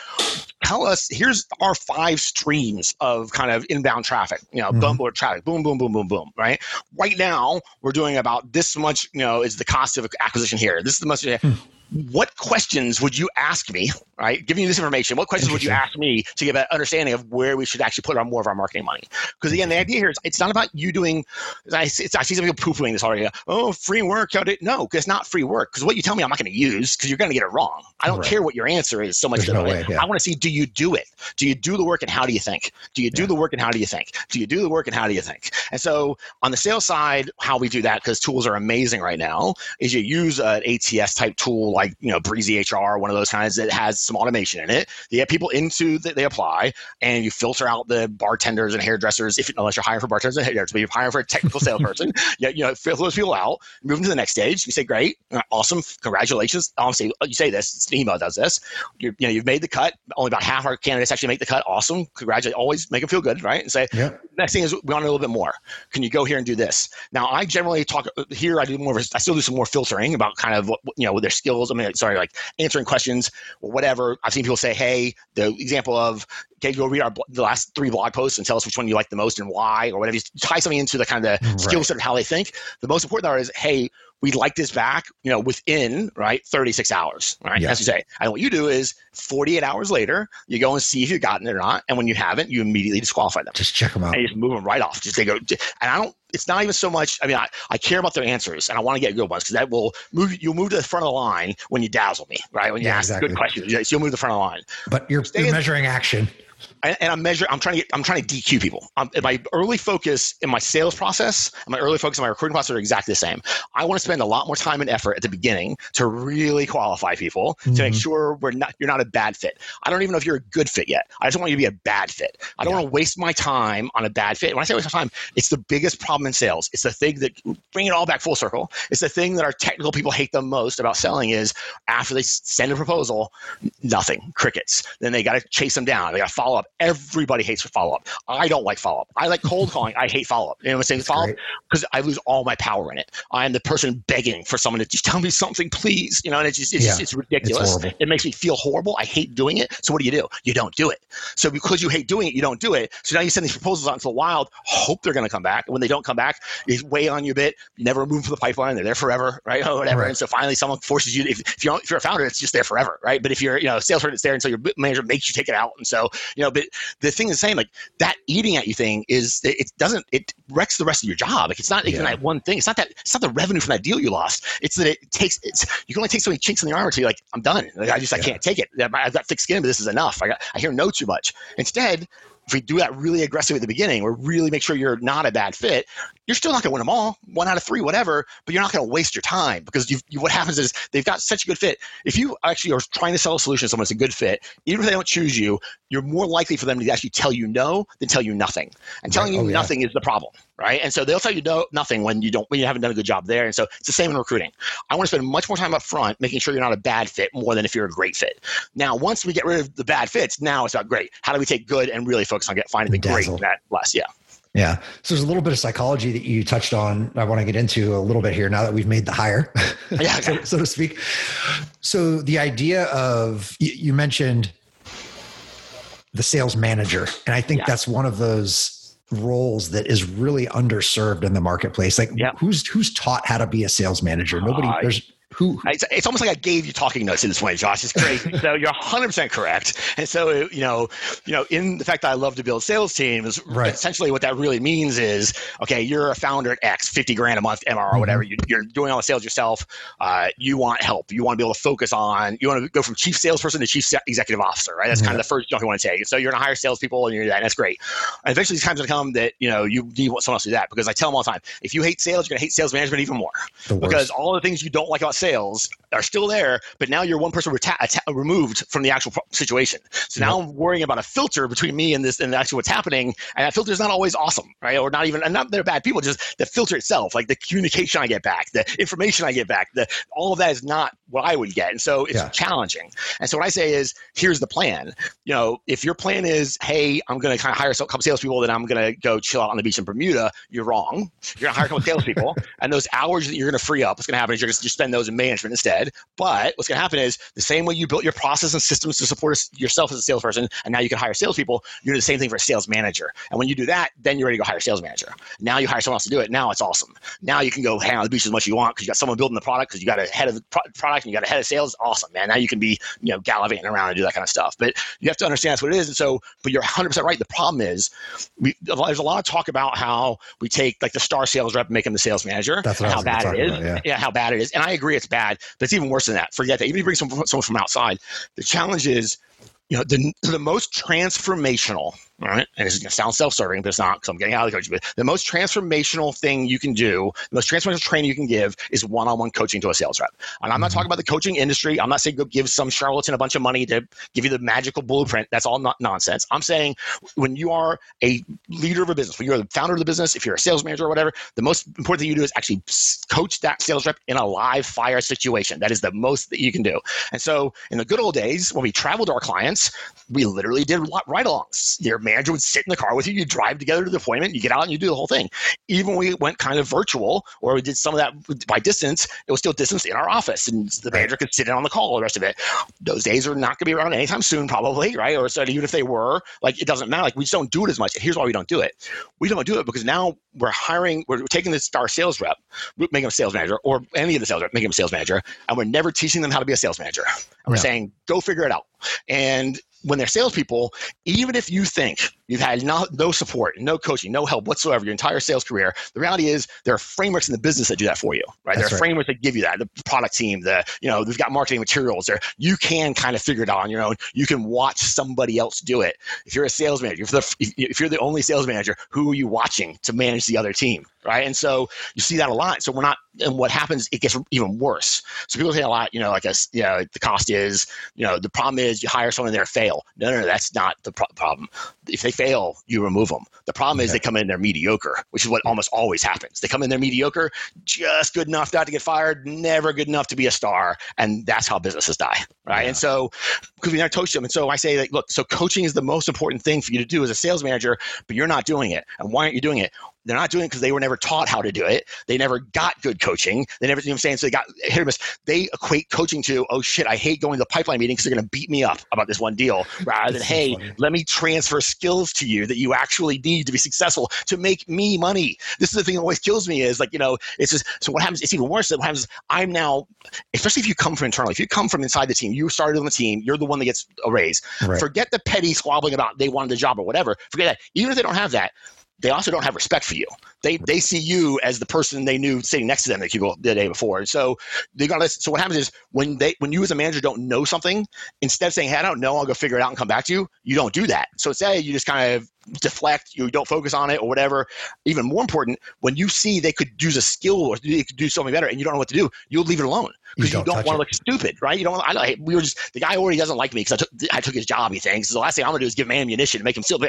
tell us. Here's our five streams of kind of inbound traffic you know, mm-hmm. billboard traffic, boom, boom, boom, boom, boom, right? Right now, we're doing about this much, you know, is the cost of acquisition here. This is the most. Hmm what questions would you ask me, right? Giving you this information, what questions would you ask me to give an understanding of where we should actually put our more of our marketing money? Because again, the idea here is it's not about you doing. I, I see some people poo pooing this already. Oh, free work. No, because it's not free work. Because what you tell me, I'm not going to use because you're going to get it wrong. I don't right. care what your answer is so much. No way, yeah. I want to see do you do it? Do you do the work and how do you think? Do you do yeah. the work and how do you think? Do you do the work and how do you think? And so on the sales side, how we do that because tools are amazing right now is you use an ATS type tool like you know Breezy HR, one of those kinds that has some automation in it. You get people into that they apply, and you filter out the bartenders and hairdressers. If unless you're hiring for bartenders and hairdressers, but you're hiring for a technical salesperson, you, you know filter those people out, move them to the next stage. You say, "Great, awesome, congratulations." honestly oh, you say this. Email does this. You're, you know, you've made the cut. Only about half our candidates actually make the cut. Awesome, congratulations. Always make them feel good, right? And say, next thing is we want a little bit more. Can you go here and do this? Now, I generally talk here. I do more. Of a, I still do some more filtering about kind of what you know with their skills. I mean, sorry, like answering questions or whatever. I've seen people say, "Hey, the example of okay, go read our the last three blog posts and tell us which one you like the most and why, or whatever. You tie something into the kind of the right. skill set of how they think. The most important part is, hey, we'd like this back, you know, within right 36 hours, right? Yeah. As you say. And what you do is 48 hours later, you go and see if you've gotten it or not. And when you haven't, you immediately disqualify them. Just check them out. And you just move them right off. Just they go. And I don't. It's not even so much. I mean, I, I care about their answers, and I want to get good ones because that will move. You'll move to the front of the line when you dazzle me, right? When you yeah, ask exactly. good questions, you'll move to the front of the line. But you're, you're measuring action and I'm measuring. I'm trying to get. I'm trying to DQ people. My early focus in my sales process, my early focus in my recruiting process are exactly the same. I want to spend a lot more time and effort at the beginning to really qualify people mm-hmm. to make mm-hmm. sure we're not. You're not a bad fit. I don't even know if you're a good fit yet. I just want you to be a bad fit. I don't yeah. want to waste my time on a bad fit. When I say waste my time, it's the biggest problem in sales. It's the thing that bring it all back full circle. It's the thing that our technical people hate the most about selling is after they send a proposal, nothing, crickets. Then they got to chase them down. They got to follow up everybody hates follow up. I don't like follow up. I like cold calling. I hate follow up. You know what I'm saying? Follow up because I lose all my power in it. I am the person begging for someone to just tell me something, please. You know, and it's just it's, yeah. it's ridiculous. It's it makes me feel horrible. I hate doing it. So what do you do? You don't do it. So because you hate doing it, you don't do it. So now you send these proposals out into the wild, hope they're going to come back. And when they don't come back, you weigh on you a bit. You never move from the pipeline. They're there forever, right? Or whatever. Right. And so finally, someone forces you. If, if you're if you're a founder, it's just there forever, right? But if you're you know a salesperson, it's there until your manager makes you take it out. And so you know, but the thing is saying like that eating at you thing is it doesn't it wrecks the rest of your job. Like it's not even yeah. that one thing. It's not that it's not the revenue from that deal you lost. It's that it takes it's you can only take so many chinks in the armor until you're like I'm done. Like, I just I can't take it. I've got thick skin, but this is enough. I got I hear no too much. Instead, if we do that really aggressive at the beginning or really make sure you're not a bad fit, you're still not going to win them all, one out of three, whatever, but you're not going to waste your time because you, what happens is they've got such a good fit. If you actually are trying to sell a solution to someone that's a good fit, even if they don't choose you, you're more likely for them to actually tell you no than tell you nothing. And telling right. oh, you yeah. nothing is the problem, right? And so they'll tell you no, nothing when you don't, when you haven't done a good job there. And so it's the same in recruiting. I want to spend much more time up front making sure you're not a bad fit more than if you're a great fit. Now, once we get rid of the bad fits, now it's about great. How do we take good and really focus on get finding the great that less? Yeah. Yeah. So there's a little bit of psychology that you touched on. I want to get into a little bit here now that we've made the hire, yeah, so, so, to speak. So the idea of you mentioned the sales manager, and I think yeah. that's one of those roles that is really underserved in the marketplace. Like, yeah. who's who's taught how to be a sales manager? Nobody. Uh, there's who, it's, it's, almost like I gave you talking notes in this way, Josh. It's crazy. so you're 100 percent correct. And so you know, you know, in the fact that I love to build sales teams, right. essentially what that really means is, okay, you're a founder at X, 50 grand a month MR mm-hmm. whatever. You, are doing all the sales yourself. Uh, you want help. You want to be able to focus on. You want to go from chief salesperson to chief executive officer. Right. That's mm-hmm. kind of the first jump you want to take. So you're going to hire salespeople, and you're that. And that's great. And eventually, these times going to come that you know you need someone else to do that because I tell them all the time, if you hate sales, you're going to hate sales management even more because all the things you don't like about sales are still there, but now you're one person reta- removed from the actual situation. So now I'm worrying about a filter between me and this and actually what's happening, and that filter is not always awesome, right? Or not even, and not they're bad people, just the filter itself, like the communication I get back, the information I get back, the all of that is not what I would get, and so it's yeah. challenging. And so what I say is, here's the plan. You know, if your plan is, hey, I'm going to kind of hire a couple salespeople, then I'm going to go chill out on the beach in Bermuda, you're wrong. You're going to hire a couple salespeople, and those hours that you're going to free up, what's going to happen is you're going to spend those in management instead. But what's going to happen is the same way you built your process and systems to support yourself as a salesperson, and now you can hire salespeople, you do the same thing for a sales manager. And when you do that, then you're ready to go hire a sales manager. Now you hire someone else to do it. Now it's awesome. Now you can go hang on the beach as much as you want because you got someone building the product, because you got a head of the pro- product and you got a head of sales. Awesome, man. Now you can be, you know, gallivanting around and do that kind of stuff. But you have to understand that's what it is. And so, but you're 100% right. The problem is we, there's a lot of talk about how we take like the star sales rep and make him the sales manager. That's how bad it is. About, yeah. yeah, how bad it is. And I agree it's bad, but it's even worse than that. Forget that. Even if you bring someone, someone from outside, the challenge is, you know, the, the most transformational right? And it's going to sound self-serving, but it's not because I'm getting out of the coaching. But the most transformational thing you can do, the most transformational training you can give is one-on-one coaching to a sales rep. And I'm not mm-hmm. talking about the coaching industry. I'm not saying go give some charlatan a bunch of money to give you the magical blueprint. That's all not nonsense. I'm saying when you are a leader of a business, when you're the founder of the business, if you're a sales manager or whatever, the most important thing you do is actually coach that sales rep in a live fire situation. That is the most that you can do. And so in the good old days, when we traveled to our clients, we literally did ride-alongs. There manager would sit in the car with you. You drive together to the appointment. You get out and you do the whole thing. Even when we went kind of virtual, or we did some of that by distance, it was still distance in our office, and the manager could sit in on the call. The rest of it, those days are not going to be around anytime soon, probably, right? Or so even if they were, like it doesn't matter. Like we just don't do it as much. And here's why we don't do it. We don't do it because now we're hiring, we're taking this star sales rep, making him a sales manager, or any of the sales rep, making him a sales manager, and we're never teaching them how to be a sales manager. And we're yeah. saying, go figure it out. And when they're salespeople, even if you think you've had no, no support, no coaching, no help whatsoever your entire sales career, the reality is there are frameworks in the business that do that for you, right? That's there are right. frameworks that give you that. The product team, the you know, they've got marketing materials there. You can kind of figure it out on your own. You can watch somebody else do it. If you're a sales manager, if, the, if you're the only sales manager, who are you watching to manage the other team? right? And so you see that a lot. So we're not, and what happens, it gets even worse. So people say a lot, you know, like, a, you know, the cost is, you know, the problem is you hire someone and there fail. No, no, no, that's not the pro- problem. If they fail, you remove them. The problem okay. is they come in they're mediocre, which is what almost always happens. They come in they're mediocre, just good enough not to get fired, never good enough to be a star, and that's how businesses die, right? Yeah. And so because we never coach them, and so I say, like, look, so coaching is the most important thing for you to do as a sales manager, but you're not doing it. And why aren't you doing it? They're not doing it because they were never taught how to do it. They never got good coaching. They never, you know what I'm saying? So they got hit or miss. They equate coaching to, oh shit, I hate going to the pipeline meeting because they're going to beat me up about this one deal rather than, hey, funny. let me transfer skills to you that you actually need to be successful to make me money. This is the thing that always kills me is like, you know, it's just, so what happens, it's even worse. What happens, I'm now, especially if you come from internally, if you come from inside the team, you started on the team, you're the one that gets a raise. Right. Forget the petty squabbling about they wanted the job or whatever. Forget that. Even if they don't have that, they also don't have respect for you. They they see you as the person they knew sitting next to them the day before. So they got. So what happens is when they when you as a manager don't know something, instead of saying, "Hey, I don't know, I'll go figure it out and come back to you," you don't do that. So instead, you just kind of deflect, you don't focus on it or whatever. Even more important, when you see they could use a skill or they could do something better and you don't know what to do, you'll leave it alone because you don't, don't want to look stupid, right? You don't. I know we were just the guy already doesn't like me because I took I took his job. He thinks so the last thing I'm gonna do is give him ammunition to make him feel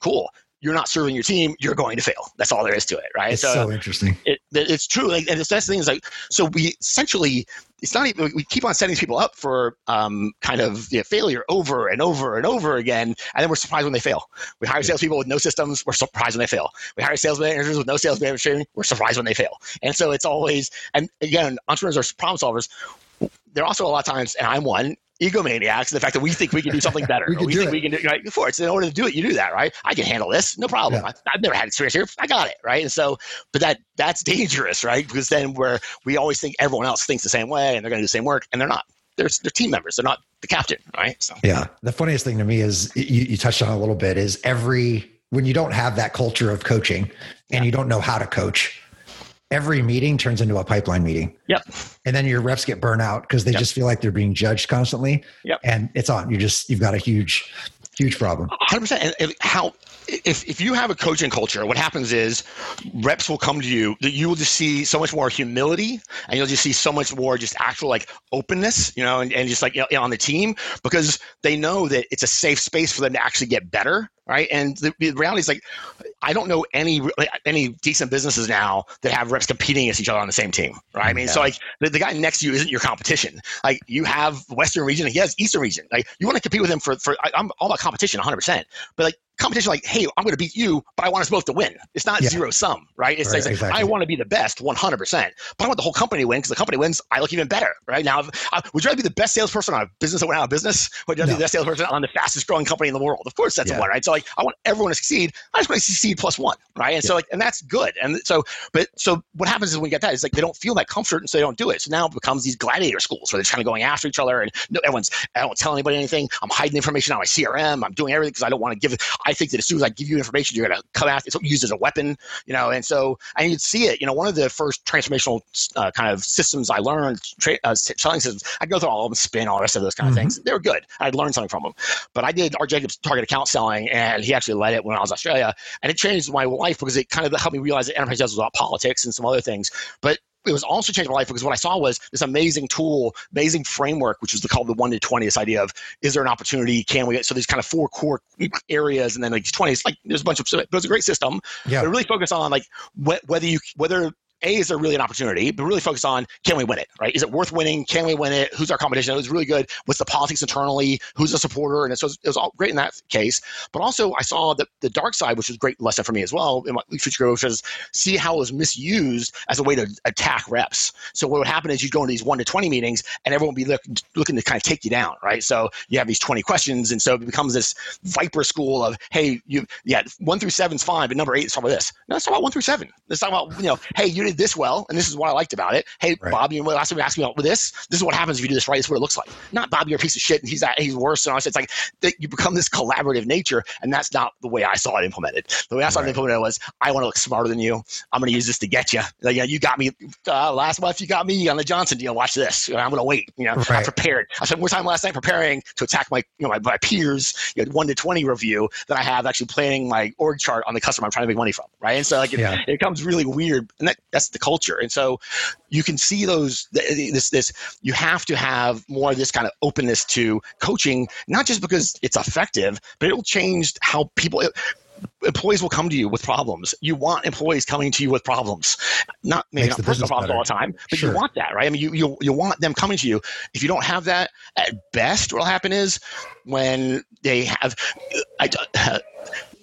cool you're not serving your team, you're going to fail. That's all there is to it, right? It's so, so interesting. It, it's true, like, and the best thing is like, so we essentially, it's not even we keep on setting people up for um, kind of you know, failure over and over and over again, and then we're surprised when they fail. We hire salespeople with no systems, we're surprised when they fail. We hire sales managers with no sales management training, we're surprised when they fail. And so it's always, and again, entrepreneurs are problem solvers. There are also a lot of times, and I'm one, egomaniacs, the fact that we think we can do something better. we, we think it. we can do right before it's in order to do it, you do that, right? I can handle this, no problem. Yeah. I, have never had experience here. I got it, right? And so, but that that's dangerous, right? Because then where we always think everyone else thinks the same way and they're going to do the same work, and they're not. They're, they're team members. They're not the captain, right? So yeah, the funniest thing to me is you, you touched on a little bit is every when you don't have that culture of coaching and yeah. you don't know how to coach every meeting turns into a pipeline meeting. Yep. And then your reps get burnt out because they yep. just feel like they're being judged constantly. Yep. And it's on. You just you've got a huge, huge problem. 100%. And how if, if you have a coaching culture, what happens is reps will come to you that you will just see so much more humility and you'll just see so much more just actual like openness, you know, and, and just like you know, on the team because they know that it's a safe space for them to actually get better right? And the, the, reality is like, I don't know any any decent businesses now that have reps competing against each other on the same team, right? I mean, yeah. so like the, the, guy next to you isn't your competition. Like you have Western region, and he has Eastern region. Like you want to compete with him for for I, I'm all about competition, 100. percent But like competition like, hey, I'm going to beat you, but I want us both to win. It's not yeah. zero sum, right? It's right, like, exactly. I want to be the best 100%, but I want the whole company to win because the company wins, I look even better, right? Now, uh, would you rather be the best salesperson on a business that went out of business? Would you rather no. be the best salesperson on the fastest growing company in the world? Of course, that's yeah. a one, right? So, like, I want everyone to succeed. I just want to succeed plus one, right? And yeah. so, like, and that's good. And so, but so what happens is when we get that is like they don't feel that comfort, and so they don't do it. So now it becomes these gladiator schools where they're kind of going after each other, and no, everyone's, I don't tell anybody anything. I'm hiding information on my CRM. I'm doing everything because I don't want to give it. I think that as soon as I give you information, you're going to come after it's used as a weapon, you know. And so, and you'd see it. You know, one of the first transformational uh, kind of systems I learned, tra- uh, selling systems, I go through all of them, spin, all the rest of those kind of mm-hmm. things. They were good. I'd learned something from them. But I did R. Jacobs target account selling, and he actually led it when I was in Australia, and it changed my life because it kind of helped me realize that enterprise sales was about politics and some other things. But it was also changed my life because what I saw was this amazing tool, amazing framework, which was the, called the one to 20, this idea of is there an opportunity? Can we get, so there's kind of four core areas and then like 20, it's like there's a bunch of, but it was a great system. Yeah. But really focus on like wh- whether you, whether A, is there really an opportunity? But really focus on can we win it, right? Is it worth winning? Can we win it? Who's our competition? It was really good? What's the politics internally? Who's a supporter? And so it was all great in that case. But also, I saw the, the dark side, which was a great lesson for me as well in my future growth, which is see how it was misused as a way to attack reps. So what would happen is you'd go into these one to 20 meetings and everyone would be look, looking to kind of take you down, right? So you have these 20 questions. And so it becomes this viper school of, hey, you, yeah, one through seven is fine, but number eight is talk about this. No, let's talk about one through seven. Let's talk about, you know, hey, you did this well, and this is what I liked about it. Hey, right. Bobby, and last time you asked me about this, this is what happens if you do this right. This is what it looks like. Not Bobby, you're a piece of shit, and he's that, he's worse. And I said, it's like that you become this collaborative nature, and that's not the way I saw it implemented. The way I saw right. it implemented was, I want to look smarter than you. I'm going to use this to get you. Like, yeah, you got me uh, last month. You got me on the Johnson deal. Watch this. You know, I'm going to wait. You know, right. I'm prepared. I spent more time last night preparing to attack my, you know, my, my peers. You know, one to twenty review that I have actually planning my org chart on the customer I'm trying to make money from. Right, and so like it, yeah. it becomes really weird, and that, that's the culture. And so you can see those this this you have to have more of this kind of openness to coaching, not just because it's effective, but it'll change how people. It, employees will come to you with problems. You want employees coming to you with problems, not maybe Makes not personal problems better. all the time, but sure. you want that, right? I mean, you, you you want them coming to you. If you don't have that, at best, what'll happen is when they have, I, uh,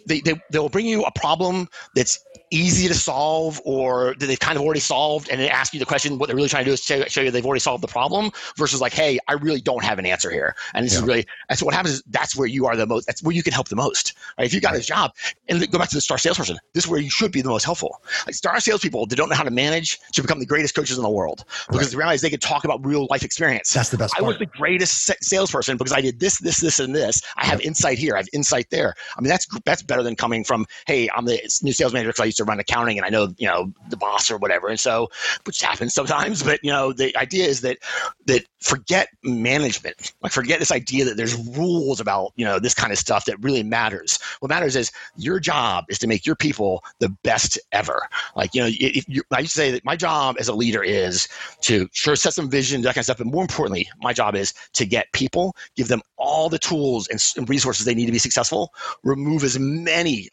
they, they they'll bring you a problem that's easy to solve or that they've kind of already solved and they ask you the question what they're really trying to do is show, show you they've already solved the problem versus like hey i really don't have an answer here and this yeah. is really and so what happens is that's where you are the most that's where you can help the most right if you got right. this job and go back to the star salesperson this is where you should be the most helpful like star salespeople that don't know how to manage should become the greatest coaches in the world because right. the reality is they can talk about real life experience that's the best part. i was the greatest salesperson because i did this this this and this i have insight here i have insight there i mean that's that's better than coming from hey i'm the new sales manager because i used to run accounting and I know, you know, the boss or whatever. And so, which happens sometimes, but you know, the idea is that, that forget management, like forget this idea that there's rules about, you know, this kind of stuff that really matters. What matters is your job is to make your people the best ever. Like, you know, you, I used to say that my job as a leader is to sure set some vision, that kind of stuff. But more importantly, my job is to get people, give them all the tools and resources they need to be successful, remove as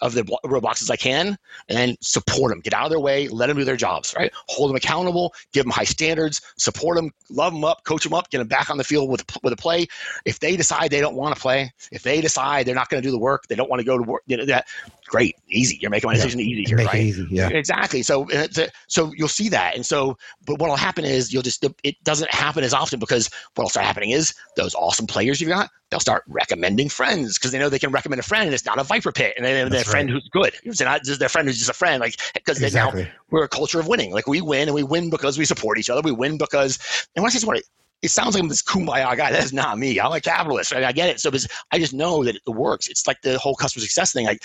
of the roadblocks as I can, and support them. Get out of their way, let them do their jobs, right? Hold them accountable, give them high standards, support them, love them up, coach them up, get them back on the field with, with a play. If they decide they don't want to play, if they decide they're not going to do the work, they don't want to go to work, you know, that great, easy. You're making my decision yeah. easy here, Make right? easy, yeah. Exactly. So, uh, so you'll see that, and so, but what'll happen is you'll just it doesn't happen as often because what'll start happening is those awesome players you've got, they'll start recommending friends because they know they can recommend a friend and it's not a viper pit, and then their friend who's good. It's not just their friend who's just a friend, like because exactly. now we're a culture of winning. Like we win, and we win because we support each other. We win because, and when I say support, it sounds like I'm this kumbaya guy. That is not me. I'm a capitalist. Right? I get it. So I just know that it works. It's like the whole customer success thing. I,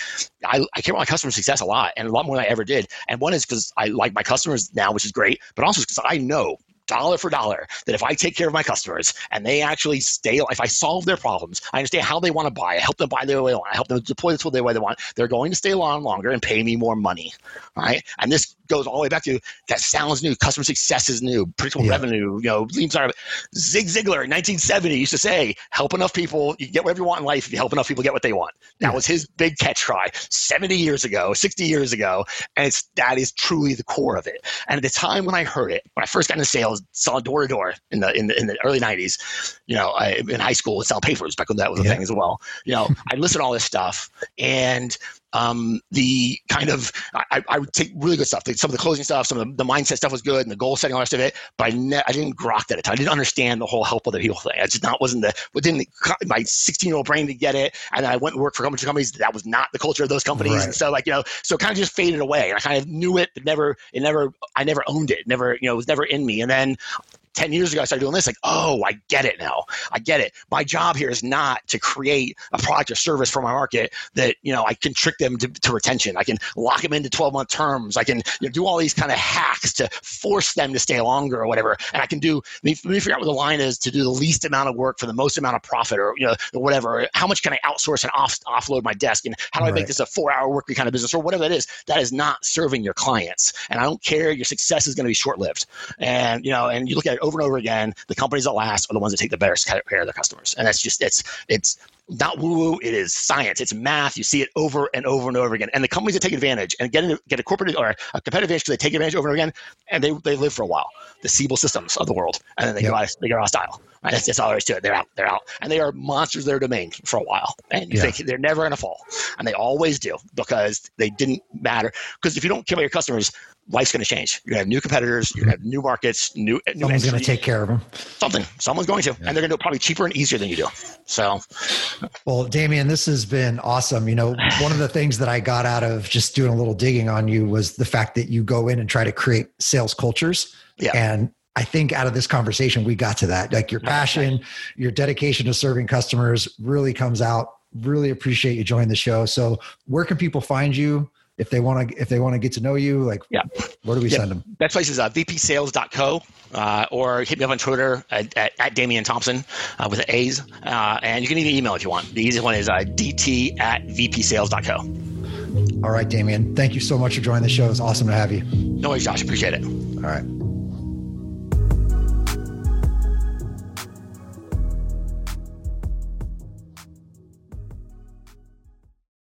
I care about my customer success a lot and a lot more than I ever did. And one is because I like my customers now, which is great, but also because I know dollar for dollar that if I take care of my customers and they actually stay, if I solve their problems, I understand how they want to buy, I help them buy the way they want, I help them deploy the tool the way they want, they're going to stay on longer and pay me more money. Right. And this goes all the way back to that sounds new. Customer success is new. Predictable yeah. revenue. You know, lean startup. Zig Ziglar in 1970 used to say, "Help enough people, you get whatever you want in life. If you help enough people get what they want." That yeah. was his big catch cry 70 years ago, 60 years ago, and it's that is truly the core of it. And at the time when I heard it, when I first got into sales, selling door to door in the in the in the early 90s, you know, I, in high school, sell papers back when that was a yeah. thing as well. You know, I listened to all this stuff, and um, the kind of I, I, would take really good stuff. Some of the closing stuff, some of the, the mindset stuff was good, and the goal setting, all the rest of it. But I, ne- I didn't grok that at time. I didn't understand the whole help other people thing. I just not wasn't the within my 16 year old brain to get it. And I went and worked for of companies that was not the culture of those companies. Right. And so like you know, so it kind of just faded away. And I kind of knew it, but never it never I never owned it. Never you know it was never in me. And then 10 years ago, I started doing this, like, oh, I get it now. I get it. My job here is not to create a product or service for my market that, you know, I can trick them to, to retention. I can lock them into 12 month terms. I can you know, do all these kind of hacks to force them to stay longer or whatever. And I can do, let me, let me figure out what the line is to do the least amount of work for the most amount of profit or, you know, or whatever. How much can I outsource and off, offload my desk? And how do I make this a four hour work week kind of business or whatever that is? That is not serving your clients. And I don't care. Your success is going to be short lived. And, you know, and you look at over and over again. The companies that last are the ones that take the better care of their customers, and that's just it's it's not woo woo. It is science. It's math. You see it over and over and over again. And the companies that take advantage and get, get a corporate or a competitive advantage because they take advantage over and over again, and they, they live for a while. The Siebel systems of the world, and then they yep. go out. They go out of style. Right? That's, that's all there is to it. They're out. They're out, and they are monsters of their domain for a while. And you yeah. think they're never going to fall, and they always do because they didn't matter. Because if you don't care about your customers, life's going to change. You're going to have new competitors. You're going to have new markets. New. Someone's going to take care of them. Something. Someone's going to, yeah. and they're going to do it probably cheaper and easier than you do. So, well, Damien, this has been awesome. You know, one of the things that I got out of just doing a little digging on you was the fact that you go in and try to create sales cultures. Yeah. And I think out of this conversation, we got to that. Like your passion, your dedication to serving customers really comes out. Really appreciate you joining the show. So, where can people find you? if they want to if they want to get to know you? Like yeah. where do we yeah. send them best place is uh, vpsales.co uh, or hit me up on twitter at, at, at damien thompson uh, with the a's. Uh, and you can even email if you want. The easiest one is uh, dt at vpsales.co all right damien thank you so much for joining the show. It's awesome to have you. No worries josh. Appreciate it. All right